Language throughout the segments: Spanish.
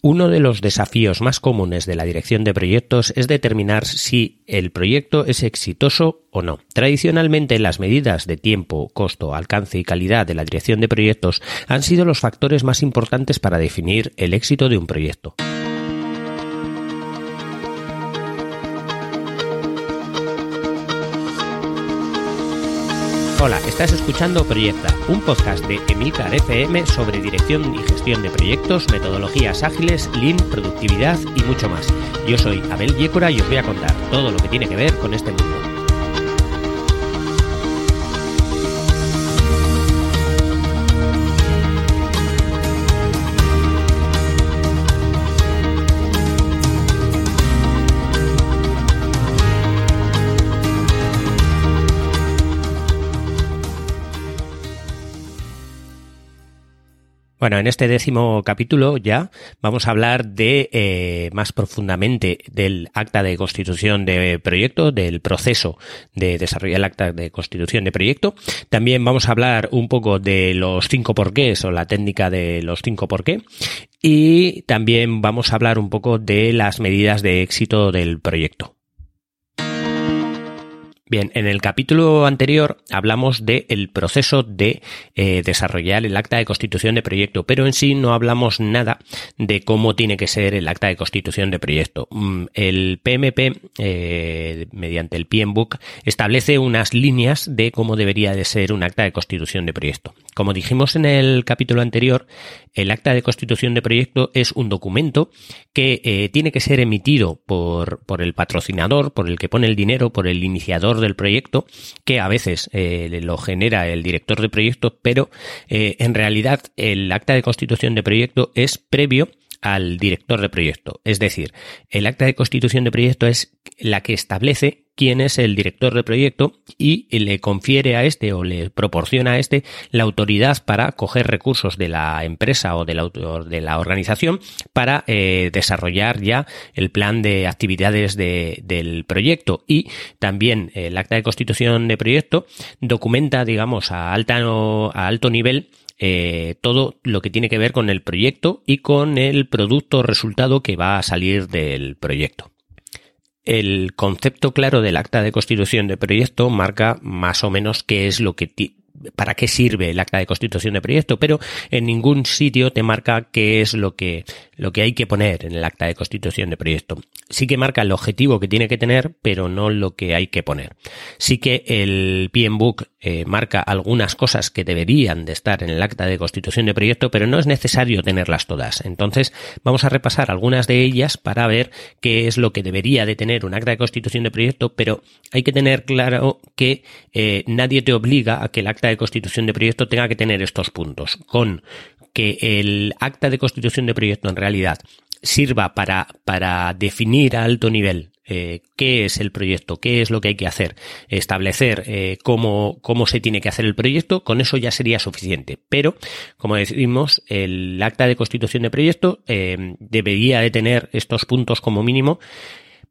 Uno de los desafíos más comunes de la dirección de proyectos es determinar si el proyecto es exitoso o no. Tradicionalmente las medidas de tiempo, costo, alcance y calidad de la dirección de proyectos han sido los factores más importantes para definir el éxito de un proyecto. Hola, estás escuchando Proyecta, un podcast de Emilcar FM sobre dirección y gestión de proyectos, metodologías ágiles, lean, productividad y mucho más. Yo soy Abel Yécora y os voy a contar todo lo que tiene que ver con este mundo. Bueno, en este décimo capítulo ya vamos a hablar de eh, más profundamente del acta de constitución de proyecto, del proceso de desarrollar el acta de constitución de proyecto. También vamos a hablar un poco de los cinco porqués o la técnica de los cinco porqué. Y también vamos a hablar un poco de las medidas de éxito del proyecto. Bien, en el capítulo anterior hablamos del proceso de eh, desarrollar el acta de constitución de proyecto, pero en sí no hablamos nada de cómo tiene que ser el acta de constitución de proyecto. Mm, el PMP, eh, mediante el PMBOK, establece unas líneas de cómo debería de ser un acta de constitución de proyecto. Como dijimos en el capítulo anterior, el acta de constitución de proyecto es un documento que eh, tiene que ser emitido por, por el patrocinador, por el que pone el dinero, por el iniciador del proyecto, que a veces eh, lo genera el director de proyecto, pero eh, en realidad el acta de constitución de proyecto es previo al director de proyecto. Es decir, el acta de constitución de proyecto es la que establece quién es el director de proyecto y le confiere a este o le proporciona a este la autoridad para coger recursos de la empresa o del autor de la organización para eh, desarrollar ya el plan de actividades del proyecto y también el acta de constitución de proyecto documenta digamos a alta a alto nivel eh, todo lo que tiene que ver con el proyecto y con el producto resultado que va a salir del proyecto. El concepto claro del acta de constitución de proyecto marca más o menos qué es lo que para qué sirve el acta de constitución de proyecto, pero en ningún sitio te marca qué es lo que, lo que hay que poner en el acta de constitución de proyecto. Sí que marca el objetivo que tiene que tener, pero no lo que hay que poner. Sí que el PMBOK eh, marca algunas cosas que deberían de estar en el acta de constitución de proyecto, pero no es necesario tenerlas todas. Entonces, vamos a repasar algunas de ellas para ver qué es lo que debería de tener un acta de constitución de proyecto, pero hay que tener claro que eh, nadie te obliga a que el acta de constitución de proyecto tenga que tener estos puntos. Con que el acta de constitución de proyecto en realidad sirva para, para definir a alto nivel eh, qué es el proyecto, qué es lo que hay que hacer, establecer eh, cómo, cómo se tiene que hacer el proyecto, con eso ya sería suficiente. Pero, como decimos, el acta de constitución de proyecto eh, debería de tener estos puntos como mínimo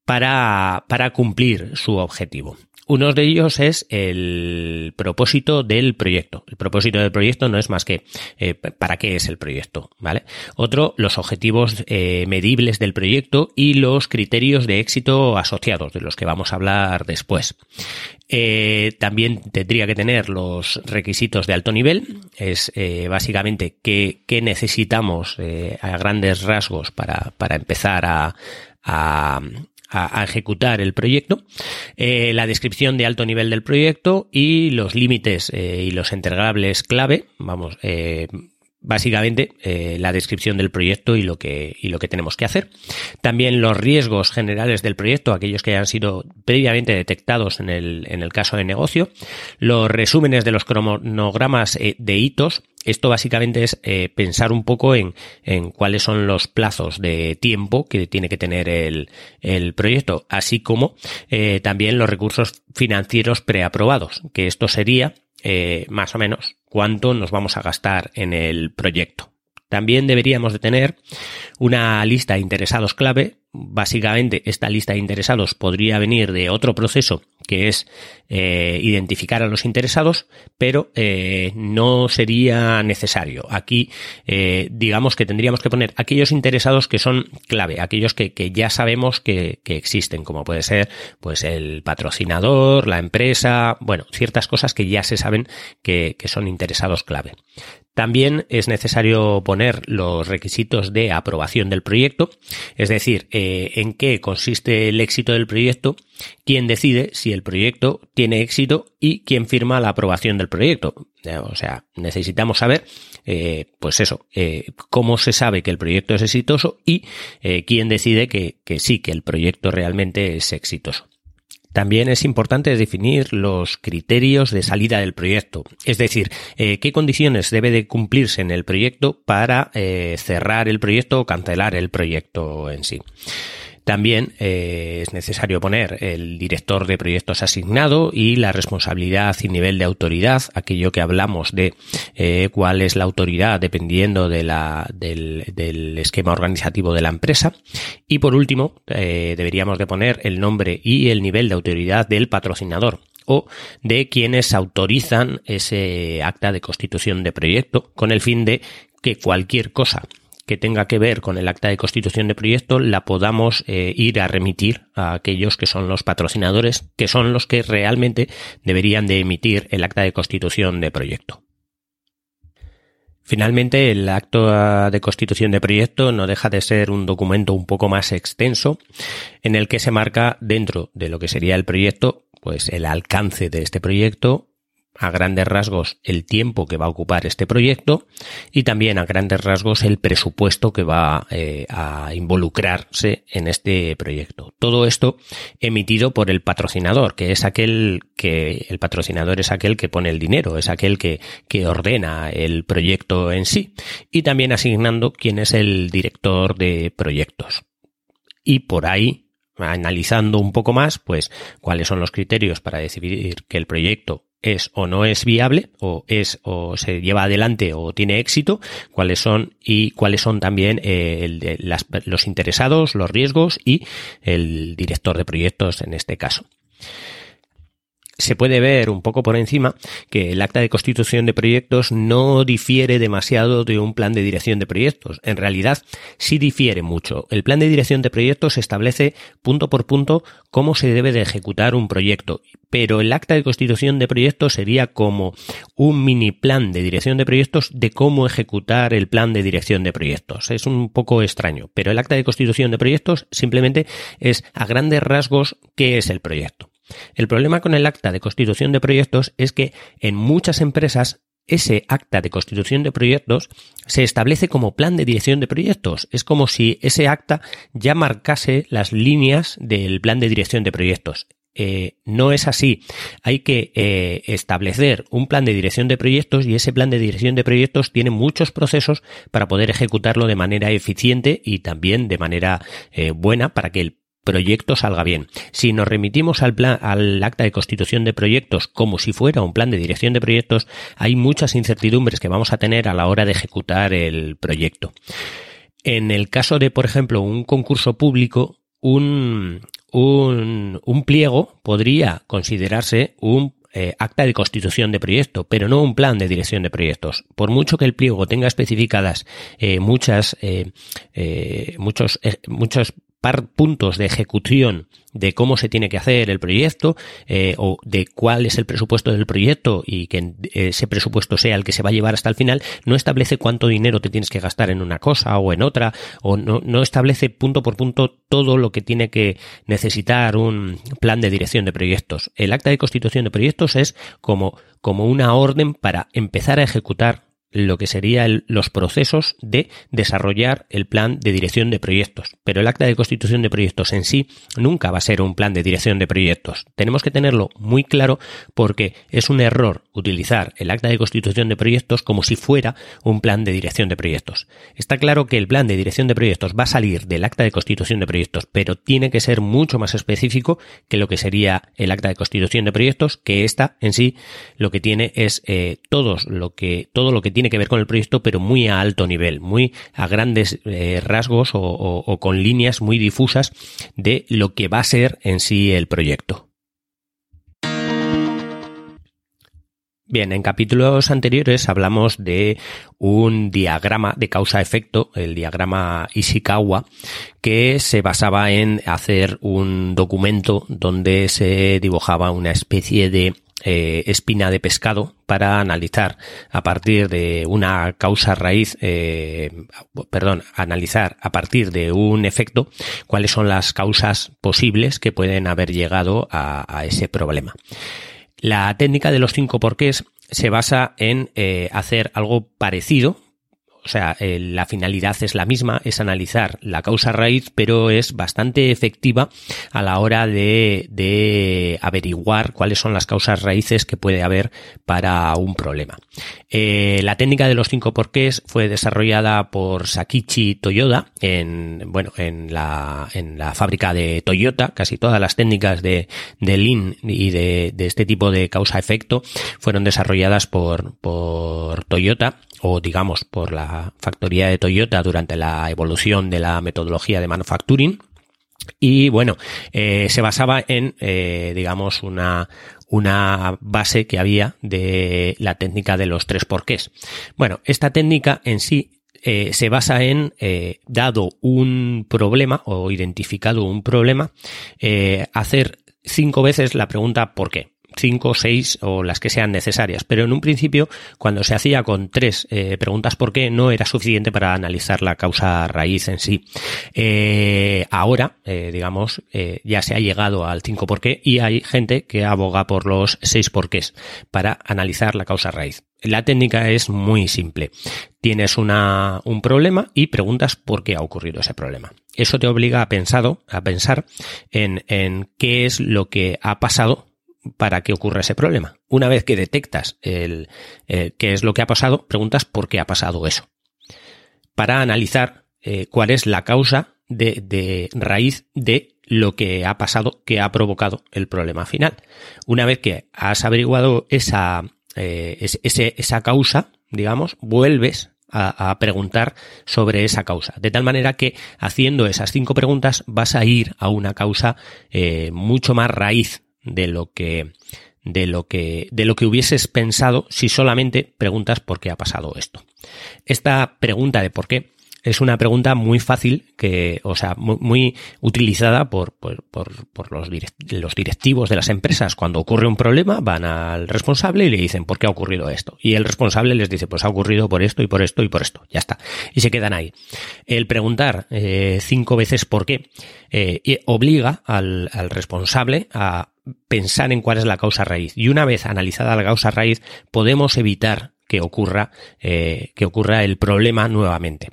para, para cumplir su objetivo. Uno de ellos es el propósito del proyecto. El propósito del proyecto no es más que eh, para qué es el proyecto, ¿vale? Otro, los objetivos eh, medibles del proyecto y los criterios de éxito asociados, de los que vamos a hablar después. Eh, también tendría que tener los requisitos de alto nivel, es básicamente qué, necesitamos a grandes rasgos para, para empezar a, ejecutar el proyecto, eh, la descripción de alto nivel del proyecto y los límites eh, y los entregables clave, vamos, eh, básicamente la descripción del proyecto y lo que y lo que tenemos que hacer. También los riesgos generales del proyecto, aquellos que hayan sido previamente detectados en el, en el caso de negocio, los resúmenes de los cronogramas de hitos esto básicamente es eh, pensar un poco en, en, cuáles son los plazos de tiempo que tiene que tener el, el proyecto, así como eh, también los recursos financieros preaprobados, que esto sería eh, más o menos cuánto nos vamos a gastar en el proyecto También deberíamos de tener una lista de interesados clave. Básicamente, esta lista de interesados podría venir de otro proceso que es eh, identificar a los interesados, pero eh, no sería necesario. Aquí, eh, digamos que tendríamos que poner aquellos interesados que son clave, aquellos que, ya sabemos que, existen, como puede ser, pues el patrocinador, la empresa, bueno, ciertas cosas que ya se saben que son interesados clave. También es necesario poner los requisitos de aprobación del proyecto, es decir, eh, en qué consiste el éxito del proyecto, quién decide si el proyecto tiene éxito y quién firma la aprobación del proyecto. O sea, necesitamos saber, eh, pues eso, eh, cómo se sabe que el proyecto es exitoso y quién decide que sí, que el proyecto realmente es exitoso. También es importante definir los criterios de salida del proyecto, es decir, eh, qué condiciones debe de cumplirse en el proyecto para eh, cerrar el proyecto o cancelar el proyecto en sí. También eh, es necesario poner el director de proyectos asignado y la responsabilidad y nivel de autoridad, aquello que hablamos de eh, cuál es la autoridad dependiendo del, esquema organizativo de la empresa. Y por último, eh, deberíamos de poner el nombre y el nivel de autoridad del patrocinador o de quienes autorizan ese acta de constitución de proyecto con el fin de que cualquier cosa que tenga que ver con el acta de constitución de proyecto la podamos eh, ir a remitir a aquellos que son los patrocinadores, que son los que realmente deberían de emitir el acta de constitución de proyecto. Finalmente, el acto de constitución de proyecto no deja de ser un documento un poco más extenso en el que se marca dentro de lo que sería el proyecto, pues el alcance de este proyecto, a grandes rasgos el tiempo que va a ocupar este proyecto y también a grandes rasgos el presupuesto que va eh, a involucrarse en este proyecto. Todo esto emitido por el patrocinador, que es aquel que el patrocinador es aquel que pone el dinero, es aquel que, que ordena el proyecto en sí y también asignando quién es el director de proyectos. Y por ahí analizando un poco más, pues cuáles son los criterios para decidir que el proyecto es o no es viable o es o se lleva adelante o tiene éxito, cuáles son y cuáles son también eh, los interesados, los riesgos y el director de proyectos en este caso se puede ver un poco por encima que el acta de constitución de proyectos no difiere demasiado de un plan de dirección de proyectos. En realidad, sí difiere mucho. El plan de dirección de proyectos establece punto por punto cómo se debe de ejecutar un proyecto, pero el acta de constitución de proyectos sería como un mini plan de dirección de proyectos de cómo ejecutar el plan de dirección de proyectos. Es un poco extraño, pero el acta de constitución de proyectos simplemente es a grandes rasgos qué es el proyecto. El problema con el acta de constitución de proyectos es que en muchas empresas ese acta de constitución de proyectos se establece como plan de dirección de proyectos. Es como si ese acta ya marcase las líneas del plan de dirección de proyectos. Eh, no es así. Hay que eh, establecer un plan de dirección de proyectos y ese plan de dirección de proyectos tiene muchos procesos para poder ejecutarlo de manera eficiente y también de manera eh, buena para que el proyecto salga bien. Si nos remitimos al plan, al acta de constitución de proyectos como si fuera un plan de dirección de proyectos, hay muchas incertidumbres que vamos a tener a la hora de ejecutar el proyecto. En el caso de, por ejemplo, un concurso público, un, un, un pliego podría considerarse un eh, acta de constitución de proyecto, pero no un plan de dirección de proyectos. Por mucho que el pliego tenga especificadas eh, muchas, eh, muchos, muchos puntos de ejecución de cómo se tiene que hacer el proyecto eh, o de cuál es el presupuesto del proyecto y que ese presupuesto sea el que se va a llevar hasta el final, no establece cuánto dinero te tienes que gastar en una cosa o en otra o no, no establece punto por punto todo lo que tiene que necesitar un plan de dirección de proyectos. El acta de constitución de proyectos es como, como una orden para empezar a ejecutar lo que serían los procesos de desarrollar el plan de dirección de proyectos. Pero el acta de constitución de proyectos en sí nunca va a ser un plan de dirección de proyectos. Tenemos que tenerlo muy claro porque es un error utilizar el acta de constitución de proyectos como si fuera un plan de dirección de proyectos. Está claro que el plan de dirección de proyectos va a salir del acta de constitución de proyectos, pero tiene que ser mucho más específico que lo que sería el acta de constitución de proyectos, que esta en sí lo que tiene es eh, lo que, todo lo que tiene que ver con el proyecto, pero muy a alto nivel, muy a grandes eh, rasgos o con líneas muy difusas de lo que va a ser en sí el proyecto. Bien, en capítulos anteriores hablamos de un diagrama de causa-efecto, el diagrama Ishikawa, que se basaba en hacer un documento donde se dibujaba una especie de eh, espina de pescado para analizar a partir de una causa raíz, eh, perdón, analizar a partir de un efecto cuáles son las causas posibles que pueden haber llegado a ese problema. La técnica de los cinco porqués se basa en eh, hacer algo parecido, o sea, eh, la finalidad es la misma, es analizar la causa raíz, pero es bastante efectiva a la hora de, averiguar cuáles son las causas raíces que puede haber para un problema. Eh, la técnica de los cinco porqués fue desarrollada por Sakichi Toyoda en, bueno, en la, en la fábrica de Toyota. Casi todas las técnicas de, de Lean y de, de este tipo de causa-efecto fueron desarrolladas por, por Toyota o digamos por la factoría de Toyota durante la evolución de la metodología de manufacturing. Y bueno, eh, se basaba en, eh, digamos, una, una base que había de la técnica de los tres porqués. Bueno, esta técnica en sí eh, se basa en, dado un problema o identificado un problema, hacer cinco veces la pregunta ¿por qué? Cinco, seis o las que sean necesarias. Pero en un principio, cuando se hacía con tres eh, preguntas por qué, no era suficiente para analizar la causa raíz en sí. Eh, ahora, eh, digamos, ya se ha llegado al cinco por qué y hay gente que aboga por los seis porqués para analizar la causa raíz. La técnica es muy simple. Tienes una, un problema y preguntas por qué ha ocurrido ese problema. Eso te obliga a, pensado, a pensar en, en qué es lo que ha pasado para que ocurra ese problema. Una vez que detectas el, eh, qué es lo que ha pasado, preguntas por qué ha pasado eso. Para analizar eh, cuál es la causa de, raíz de lo que ha pasado que ha provocado el problema final. Una vez que has averiguado esa, eh, esa causa, digamos, vuelves a, preguntar sobre esa causa. De tal manera que haciendo esas cinco preguntas vas a ir a una causa mucho más raíz de lo que de lo que de lo que hubieses pensado si solamente preguntas por qué ha pasado esto. Esta pregunta de por qué es una pregunta muy fácil que, o sea, muy, utilizada por, los, directivos de las empresas. Cuando ocurre un problema, van al responsable y le dicen por qué ha ocurrido esto. Y el responsable les dice, pues ha ocurrido por esto y por esto y por esto. Ya está. Y se quedan ahí. El preguntar eh, cinco veces por qué eh, obliga al, al responsable a pensar en cuál es la causa raíz. Y una vez analizada la causa raíz, podemos evitar que ocurra, eh, que ocurra el problema nuevamente.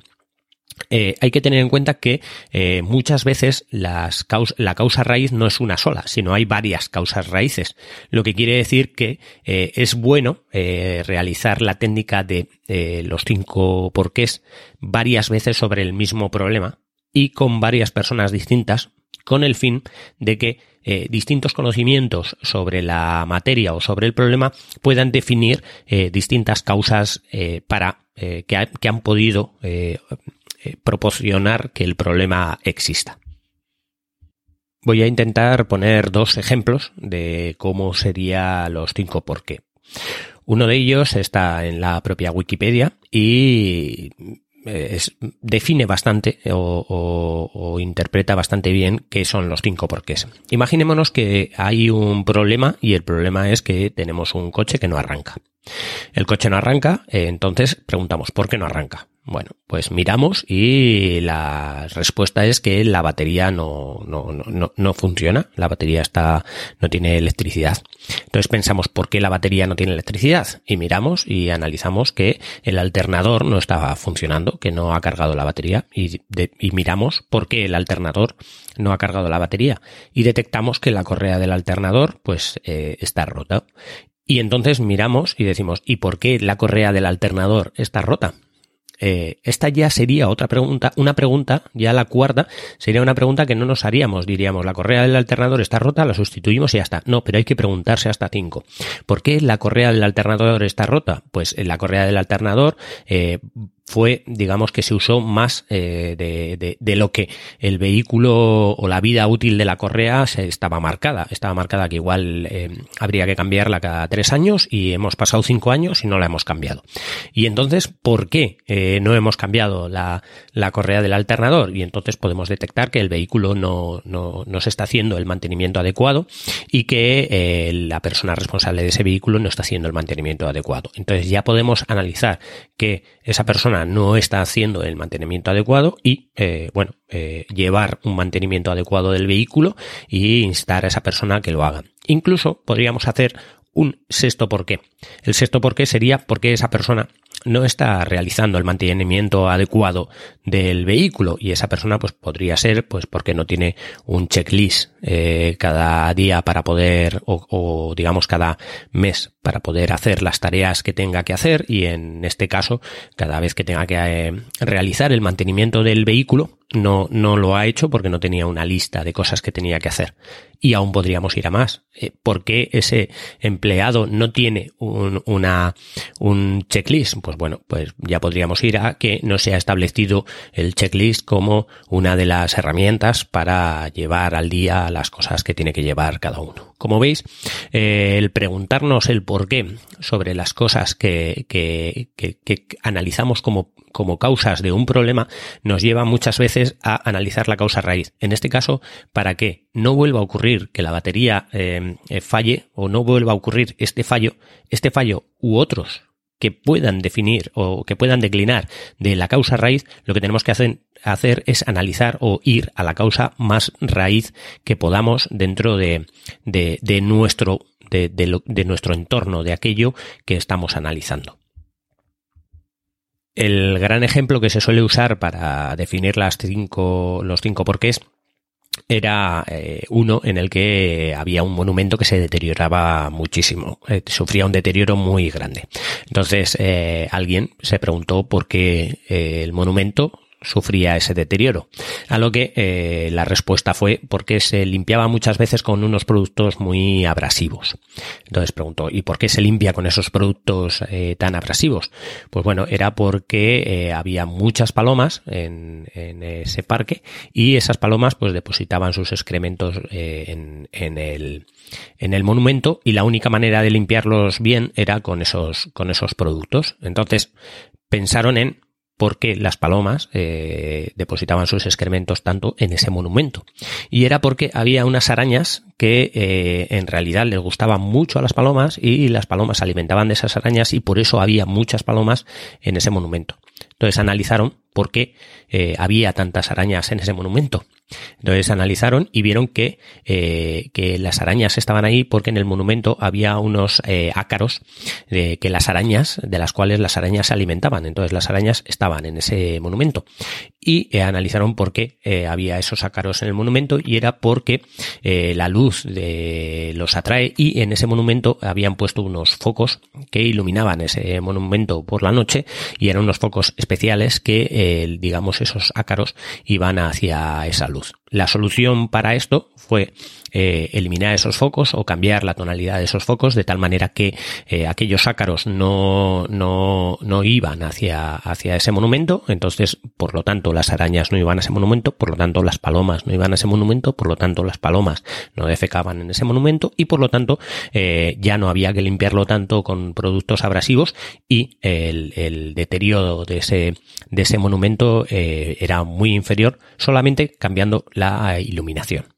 Eh, hay que tener en cuenta que eh, muchas veces la causa raíz no es una sola, sino hay varias causas raíces, lo que quiere decir que es bueno realizar la técnica de los cinco porqués varias veces sobre el mismo problema y con varias personas distintas con el fin de que eh, distintos conocimientos sobre la materia o sobre el problema puedan definir eh, distintas causas eh, para que, han podido proporcionar que el problema exista. Voy a intentar poner dos ejemplos de cómo sería los cinco por qué. Uno de ellos está en la propia Wikipedia y eh, define bastante o, interpreta bastante bien qué son los cinco porqués. Imaginémonos que hay un problema y el problema es que tenemos un coche que no arranca. El coche no arranca, eh, entonces preguntamos, ¿por qué no arranca? Bueno, pues miramos y la respuesta es que la batería no, no, no, no funciona, la batería está, no tiene electricidad. Entonces pensamos, ¿por qué la batería no tiene electricidad? Y miramos y analizamos que el alternador no estaba funcionando, que no ha cargado la batería y, miramos por qué el alternador no ha cargado la batería y detectamos que la correa del alternador pues eh, está rota Y entonces miramos y decimos, ¿y por qué la correa del alternador está rota? Eh, esta ya sería otra pregunta, una pregunta, ya la cuarta, sería una pregunta que no nos haríamos, diríamos, la correa del alternador está rota, la sustituimos y ya está. No, pero hay que preguntarse hasta cinco. ¿Por qué la correa del alternador está rota? Pues la correa del alternador eh, fue, digamos que se usó más eh, de, de, lo que el vehículo o la vida útil de la correa se estaba marcada. Estaba marcada que igual eh, habría que cambiarla cada tres años y hemos pasado cinco años y no la hemos cambiado. Y entonces, ¿por qué eh, no hemos cambiado la, la, correa del alternador? Y entonces podemos detectar que el vehículo no, no, no se está haciendo el mantenimiento adecuado y que la persona responsable de ese vehículo no está haciendo el mantenimiento adecuado. Entonces ya podemos analizar que esa persona no está haciendo el mantenimiento adecuado y, eh, bueno, eh, llevar un mantenimiento adecuado del vehículo y instar a esa persona a que lo haga. Incluso podríamos hacer un sexto por qué. El sexto por qué sería porque esa persona no está realizando el mantenimiento adecuado del vehículo y esa persona pues podría ser pues porque no tiene un checklist eh, cada día para poder o, digamos cada mes para poder hacer las tareas que tenga que hacer y en este caso cada vez que tenga que eh, realizar el mantenimiento del vehículo no, no lo ha hecho porque no tenía una lista de cosas que tenía que hacer. Y aún podríamos ir a más. Eh, ¿Por qué ese empleado no tiene un, un checklist? Pues bueno, pues ya podríamos ir a que no se ha establecido el checklist como una de las herramientas para llevar al día las cosas que tiene que llevar cada uno. Como veis, eh, el preguntarnos el por qué sobre las cosas que, que, que, que analizamos como como causas de un problema nos lleva muchas veces a analizar la causa raíz. En este caso, para que no vuelva a ocurrir que la batería eh, eh, falle o no vuelva a ocurrir este fallo, este fallo u otros que puedan definir o que puedan declinar de la causa raíz, lo que tenemos que hacer, es analizar o ir a la causa más raíz que podamos dentro de, nuestro, de nuestro entorno, de aquello que estamos analizando. El gran ejemplo que se suele usar para definir las cinco, los cinco porqués era eh, uno en el que había un monumento que se deterioraba muchísimo, eh, sufría un deterioro muy grande. Entonces eh, alguien se preguntó por qué el monumento sufría ese deterioro. A lo que eh, la respuesta fue porque se limpiaba muchas veces con unos productos muy abrasivos. Entonces preguntó, ¿y por qué se limpia con esos productos eh, tan abrasivos? Pues bueno, era porque eh, había muchas palomas en, en, ese parque y esas palomas pues depositaban sus excrementos en, en, el, en el monumento y la única manera de limpiarlos bien era con esos, con esos productos. Entonces pensaron en porque las palomas eh, depositaban sus excrementos tanto en ese monumento. Y era porque había unas arañas que eh, en realidad les gustaban mucho a las palomas y las palomas se alimentaban de esas arañas y por eso había muchas palomas en ese monumento. Entonces analizaron por qué eh, había tantas arañas en ese monumento. Entonces analizaron y vieron que, eh, que las arañas estaban ahí porque en el monumento había unos eh, ácaros de que las arañas, de las cuales las arañas se alimentaban. Entonces las arañas estaban en ese monumento. Y analizaron por qué había esos ácaros en el monumento y era porque la luz los atrae y en ese monumento habían puesto unos focos que iluminaban ese monumento por la noche y eran unos focos especiales que, digamos, esos ácaros iban hacia esa luz. La solución para esto fue eh, eliminar esos focos o cambiar la tonalidad de esos focos de tal manera que eh, aquellos ácaros no, no, no iban hacia, hacia ese monumento, entonces por lo tanto las arañas no iban a ese monumento, por lo tanto las palomas no iban a ese monumento, por lo tanto las palomas no defecaban en ese monumento y por lo tanto eh, ya no había que limpiarlo tanto con productos abrasivos y el, deterioro de ese, de ese monumento era muy inferior solamente cambiando la iluminación.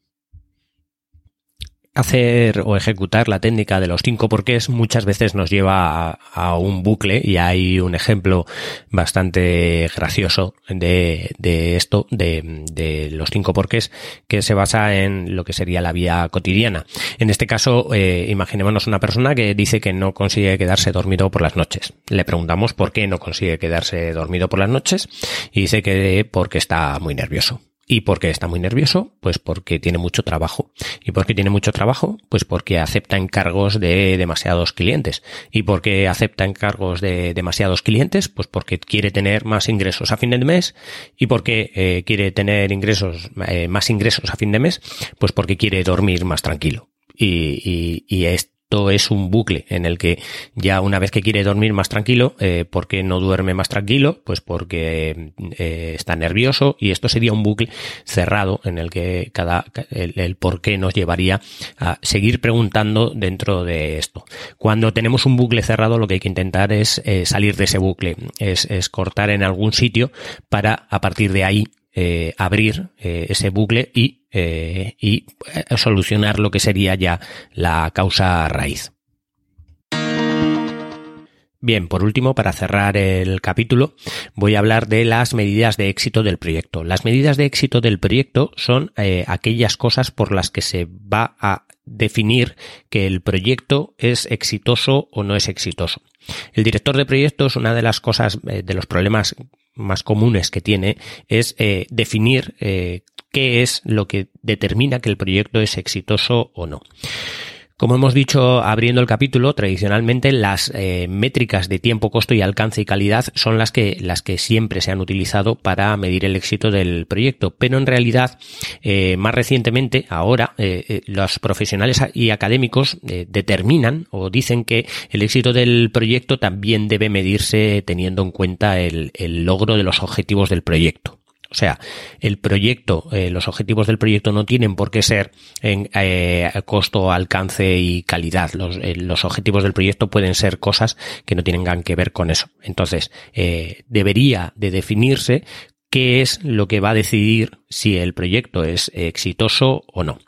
Hacer o ejecutar la técnica de los cinco porqués muchas veces nos lleva a, un bucle y hay un ejemplo bastante gracioso de, esto, de, los cinco porqués, que se basa en lo que sería la vida cotidiana. En este caso, eh, imaginémonos una persona que dice que no consigue quedarse dormido por las noches. Le preguntamos por qué no consigue quedarse dormido por las noches y dice que porque está muy nervioso. ¿Y por qué está muy nervioso? Pues porque tiene mucho trabajo. ¿Y por qué tiene mucho trabajo? Pues porque acepta encargos de demasiados clientes. ¿Y por qué acepta encargos de demasiados clientes? Pues porque quiere tener más ingresos a fin de mes. ¿Y por qué eh, quiere tener ingresos, eh, más ingresos a fin de mes? Pues porque quiere dormir más tranquilo. Y, y, y es esto es un bucle en el que ya una vez que quiere dormir más tranquilo, eh, ¿por qué no duerme más tranquilo? Pues porque eh, está nervioso y esto sería un bucle cerrado en el que cada el, por qué nos llevaría a seguir preguntando dentro de esto. Cuando tenemos un bucle cerrado, lo que hay que intentar es eh, salir de ese bucle, es, es cortar en algún sitio para a partir de ahí eh, abrir eh, ese bucle y, eh, y solucionar lo que sería ya la causa raíz. Bien, por último, para cerrar el capítulo, voy a hablar de las medidas de éxito del proyecto. Las medidas de éxito del proyecto son aquellas cosas por las que se va a definir que el proyecto es exitoso o no es exitoso. El director de proyectos, una de las cosas, de los problemas más comunes que tiene es eh, definir eh, qué es lo que determina que el proyecto es exitoso o no. Como hemos dicho abriendo el capítulo, tradicionalmente las eh, métricas de tiempo, costo y alcance y calidad son las que, las que siempre se han utilizado para medir el éxito del proyecto. Pero en realidad, eh, más recientemente, ahora, eh, los profesionales y académicos determinan o dicen que el éxito del proyecto también debe medirse teniendo en cuenta el logro de los objetivos del proyecto. O sea, el proyecto, eh, los objetivos del proyecto no tienen por qué ser en eh, costo, alcance y calidad. Los, eh, los, objetivos del proyecto pueden ser cosas que no tengan que ver con eso. Entonces, debería de definirse qué es lo que va a decidir si el proyecto es exitoso o no.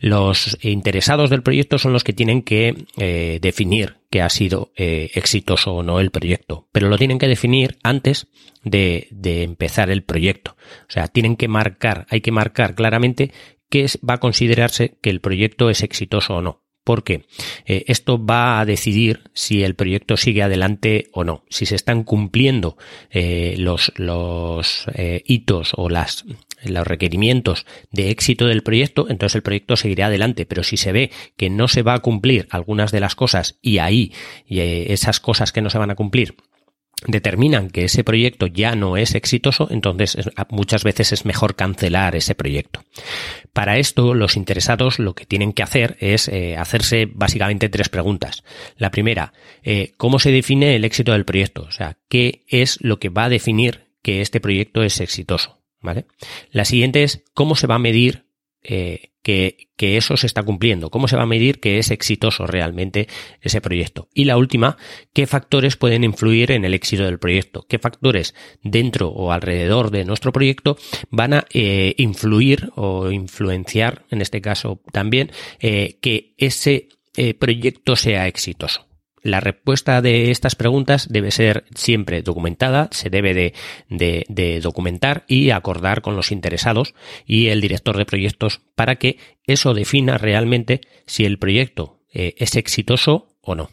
Los interesados del proyecto son los que tienen que eh, definir que ha sido eh, exitoso o no el proyecto, pero lo tienen que definir antes de, de, empezar el proyecto. O sea, tienen que marcar, hay que marcar claramente qué va a considerarse que el proyecto es exitoso o no porque eh, esto va a decidir si el proyecto sigue adelante o no, si se están cumpliendo eh, los, eh, hitos o las, los requerimientos de éxito del proyecto, entonces el proyecto seguirá adelante, pero si se ve que no se va a cumplir algunas de las cosas y ahí esas cosas que no se van a cumplir determinan que ese proyecto ya no es exitoso, entonces muchas veces es mejor cancelar ese proyecto. Para esto, los interesados lo que tienen que hacer es eh, hacerse básicamente tres preguntas. La primera, eh, ¿cómo se define el éxito del proyecto? O sea, ¿qué es lo que va a definir que este proyecto es exitoso? ¿Vale? La siguiente es, ¿cómo se va a medir eh, que, que, eso se está cumpliendo, cómo se va a medir que es exitoso realmente ese proyecto. Y la última, qué factores pueden influir en el éxito del proyecto, qué factores dentro o alrededor de nuestro proyecto van a eh, influir o influenciar, en este caso también, eh, que ese proyecto sea exitoso. La respuesta de estas preguntas debe ser siempre documentada, se debe de, documentar y acordar con los interesados y el director de proyectos para que eso defina realmente si el proyecto eh, es exitoso o no.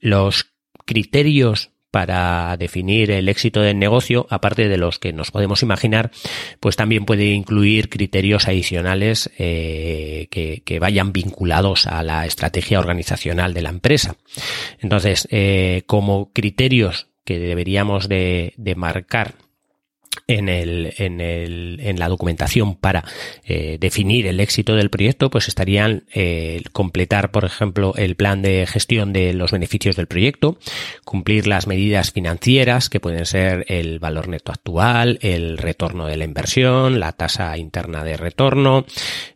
Los criterios para definir el éxito del negocio, aparte de los que nos podemos imaginar, pues también puede incluir criterios adicionales eh, que, vayan vinculados a la estrategia organizacional de la empresa. Entonces, eh, como criterios que deberíamos de marcar en, el, en, el, en la documentación para eh, definir el éxito del proyecto, pues estarían eh, completar, por ejemplo, el plan de gestión de los beneficios del proyecto, cumplir las medidas financieras, que pueden ser el valor neto actual, el retorno de la inversión, la tasa interna de retorno,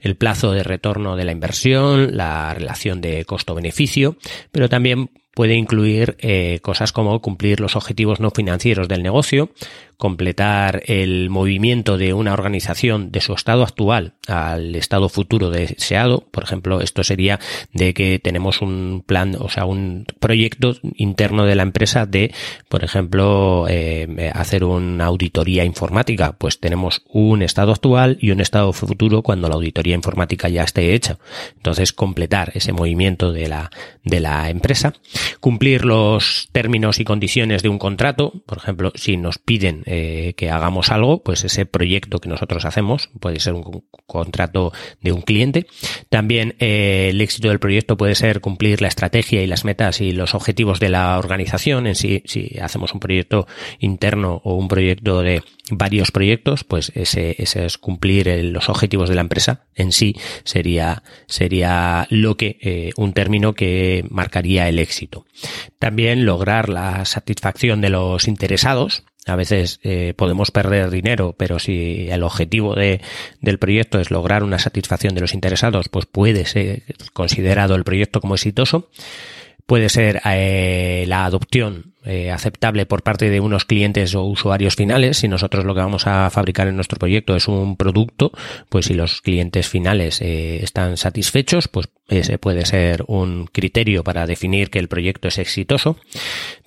el plazo de retorno de la inversión, la relación de costo-beneficio, pero también puede incluir eh, cosas como cumplir los objetivos no financieros del negocio, completar el movimiento de una organización de su estado actual al estado futuro deseado. Por ejemplo, esto sería de que tenemos un plan, o sea, un proyecto interno de la empresa de, por ejemplo, eh, hacer una auditoría informática. Pues tenemos un estado actual y un estado futuro cuando la auditoría informática ya esté hecha. Entonces, completar ese movimiento de la, de la empresa. Cumplir los términos y condiciones de un contrato. Por ejemplo, si nos piden eh, que hagamos algo, pues ese proyecto que nosotros hacemos puede ser un contrato de un cliente. También eh, el éxito del proyecto puede ser cumplir la estrategia y las metas y los objetivos de la organización en sí. Si hacemos un proyecto interno o un proyecto de varios proyectos, pues ese, ese es cumplir los objetivos de la empresa en sí sería, sería lo que, eh, un término que marcaría el éxito. También lograr la satisfacción de los interesados, a veces eh, podemos perder dinero, pero si el objetivo de, del proyecto es lograr una satisfacción de los interesados, pues puede ser considerado el proyecto como exitoso. Puede ser eh, la adopción eh, aceptable por parte de unos clientes o usuarios finales. Si nosotros lo que vamos a fabricar en nuestro proyecto es un producto, pues si los clientes finales eh, están satisfechos, pues ese puede ser un criterio para definir que el proyecto es exitoso.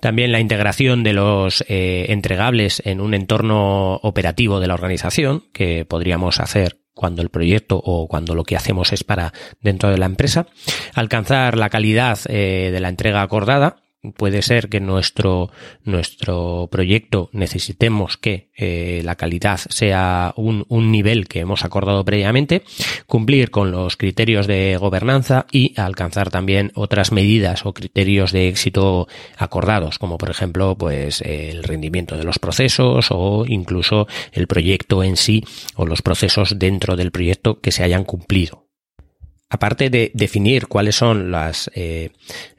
También la integración de los entregables en un entorno operativo de la organización, que podríamos hacer cuando el proyecto o cuando lo que hacemos es para dentro de la empresa. Alcanzar la calidad de la entrega acordada, puede ser que nuestro, nuestro proyecto necesitemos que eh, la calidad sea un, un, nivel que hemos acordado previamente, cumplir con los criterios de gobernanza y alcanzar también otras medidas o criterios de éxito acordados, como por ejemplo, pues el rendimiento de los procesos o incluso el proyecto en sí o los procesos dentro del proyecto que se hayan cumplido aparte de definir cuáles son las, eh,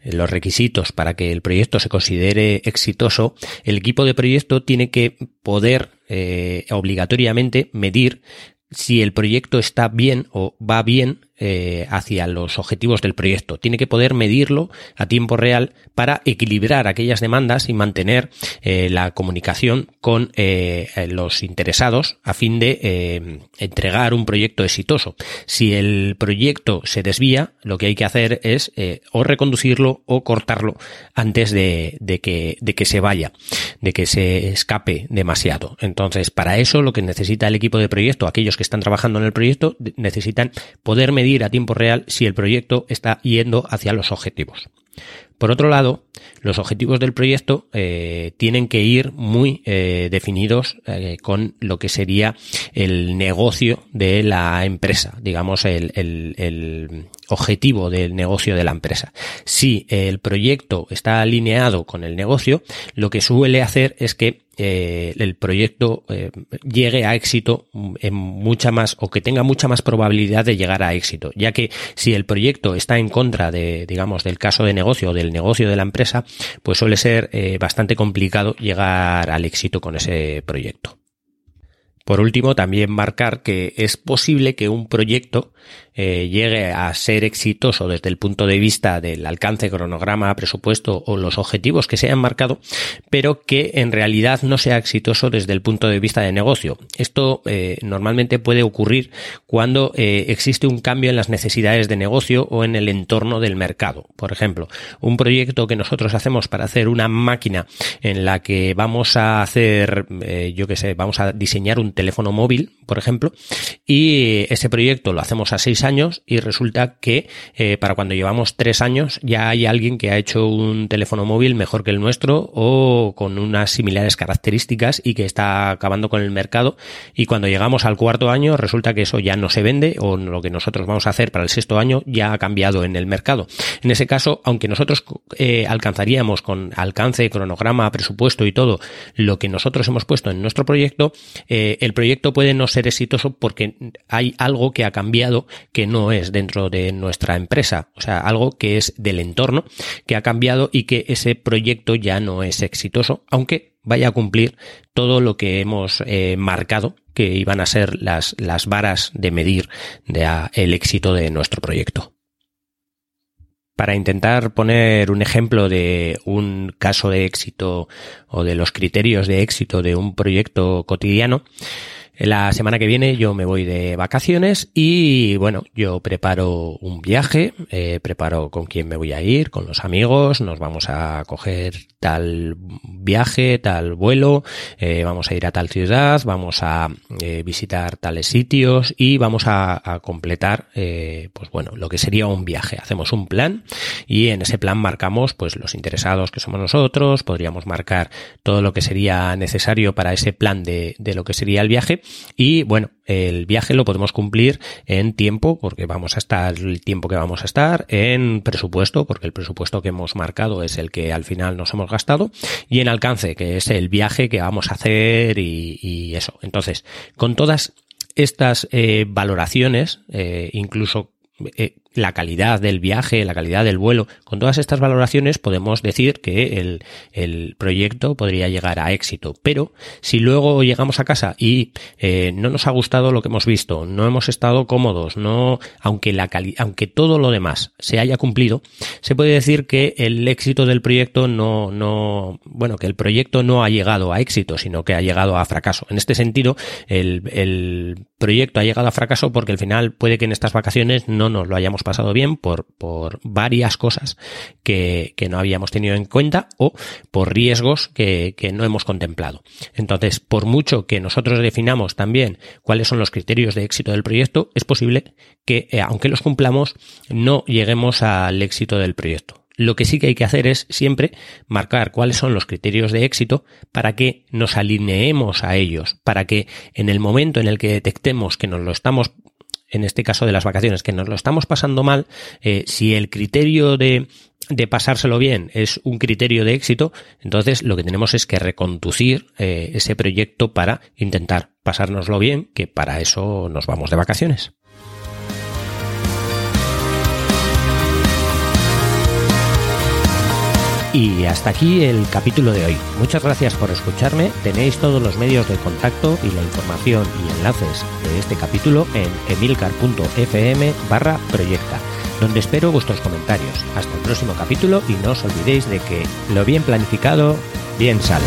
los requisitos para que el proyecto se considere exitoso, el equipo de proyecto tiene que poder eh, obligatoriamente medir si el proyecto está bien o va bien eh, hacia los objetivos del proyecto. Tiene que poder medirlo a tiempo real para equilibrar aquellas demandas y mantener eh, la comunicación con eh, los interesados a fin de entregar un proyecto exitoso. Si el proyecto se desvía, lo que hay que hacer es o reconducirlo o cortarlo antes de, de, que, de que se vaya, de que se escape demasiado. Entonces, para eso lo que necesita el equipo de proyecto, aquellos que están trabajando en el proyecto, necesitan poder medir a tiempo real si el proyecto está yendo hacia los objetivos. Por otro lado, los objetivos del proyecto eh, tienen que ir muy eh, definidos eh, con lo que sería el negocio de la empresa, digamos el, el, objetivo del negocio de la empresa. Si el proyecto está alineado con el negocio, lo que suele hacer es que eh, el proyecto eh, llegue a éxito en mucha más o que tenga mucha más probabilidad de llegar a éxito, ya que si el proyecto está en contra de, digamos, del caso de negocio o del negocio de la empresa, pues suele ser eh, bastante complicado llegar al éxito con ese proyecto. Por último, también marcar que es posible que un proyecto eh, llegue a ser exitoso desde el punto de vista del alcance, cronograma, presupuesto o los objetivos que se hayan marcado, pero que en realidad no sea exitoso desde el punto de vista de negocio. Esto eh, normalmente puede ocurrir cuando eh, existe un cambio en las necesidades de negocio o en el entorno del mercado. Por ejemplo, un proyecto que nosotros hacemos para hacer una máquina en la que vamos a hacer, yo qué sé, vamos a diseñar un teléfono móvil, por ejemplo, y ese proyecto lo hacemos a seis años y resulta que eh, para cuando llevamos tres años ya hay alguien que ha hecho un teléfono móvil mejor que el nuestro o con unas similares características y que está acabando con el mercado y cuando llegamos al cuarto año resulta que eso ya no se vende o lo que nosotros vamos a hacer para el sexto año ya ha cambiado en el mercado. En ese caso, aunque nosotros eh, alcanzaríamos con alcance, cronograma, presupuesto y todo lo que nosotros hemos puesto en nuestro proyecto, eh, el proyecto puede no ser exitoso porque hay algo que ha cambiado que no es dentro de nuestra empresa, o sea, algo que es del entorno, que ha cambiado y que ese proyecto ya no es exitoso, aunque vaya a cumplir todo lo que hemos eh, marcado que iban a ser las, las varas de medir de, el éxito de nuestro proyecto. Para intentar poner un ejemplo de un caso de éxito o de los criterios de éxito de un proyecto cotidiano, La semana que viene yo me voy de vacaciones y bueno, yo preparo un viaje, eh, preparo con quién me voy a ir, con los amigos, nos vamos a coger tal viaje, tal vuelo, eh, vamos a ir a tal ciudad, vamos a eh, visitar tales sitios y vamos a, a completar, pues bueno, lo que sería un viaje. Hacemos un plan y en ese plan marcamos pues los interesados que somos nosotros, podríamos marcar todo lo que sería necesario para ese plan de, de lo que sería el viaje y bueno, el viaje lo podemos cumplir en tiempo, porque vamos a estar el tiempo que vamos a estar, en presupuesto, porque el presupuesto que hemos marcado es el que al final nos hemos gastado, y en alcance, que es el viaje que vamos a hacer y, y eso. Entonces, con todas estas eh, valoraciones, eh, incluso eh, la calidad del viaje, la calidad del vuelo, con todas estas valoraciones podemos decir que el, el proyecto podría llegar a éxito. Pero si luego llegamos a casa y eh, no nos ha gustado lo que hemos visto, no hemos estado cómodos, no, aunque la aunque todo lo demás se haya cumplido, se puede decir que el éxito del proyecto no, no, bueno, que el proyecto no ha llegado a éxito, sino que ha llegado a fracaso. En este sentido, el, el proyecto ha llegado a fracaso porque al final puede que en estas vacaciones no nos lo hayamos pasado bien por, por varias cosas que, que no habíamos tenido en cuenta o por riesgos que, que no hemos contemplado. Entonces, por mucho que nosotros definamos también cuáles son los criterios de éxito del proyecto, es posible que, eh, aunque los cumplamos, no lleguemos al éxito del proyecto. Lo que sí que hay que hacer es siempre marcar cuáles son los criterios de éxito para que nos alineemos a ellos, para que en el momento en el que detectemos que nos lo estamos en este caso de las vacaciones, que nos lo estamos pasando mal, eh, si el criterio de, de pasárselo bien es un criterio de éxito, entonces lo que tenemos es que reconducir eh, ese proyecto para intentar pasárnoslo bien, que para eso nos vamos de vacaciones. Y hasta aquí el capítulo de hoy. Muchas gracias por escucharme. Tenéis todos los medios de contacto y la información y enlaces de este capítulo en emilcar.fm barra proyecta, donde espero vuestros comentarios. Hasta el próximo capítulo y no os olvidéis de que lo bien planificado, bien sale.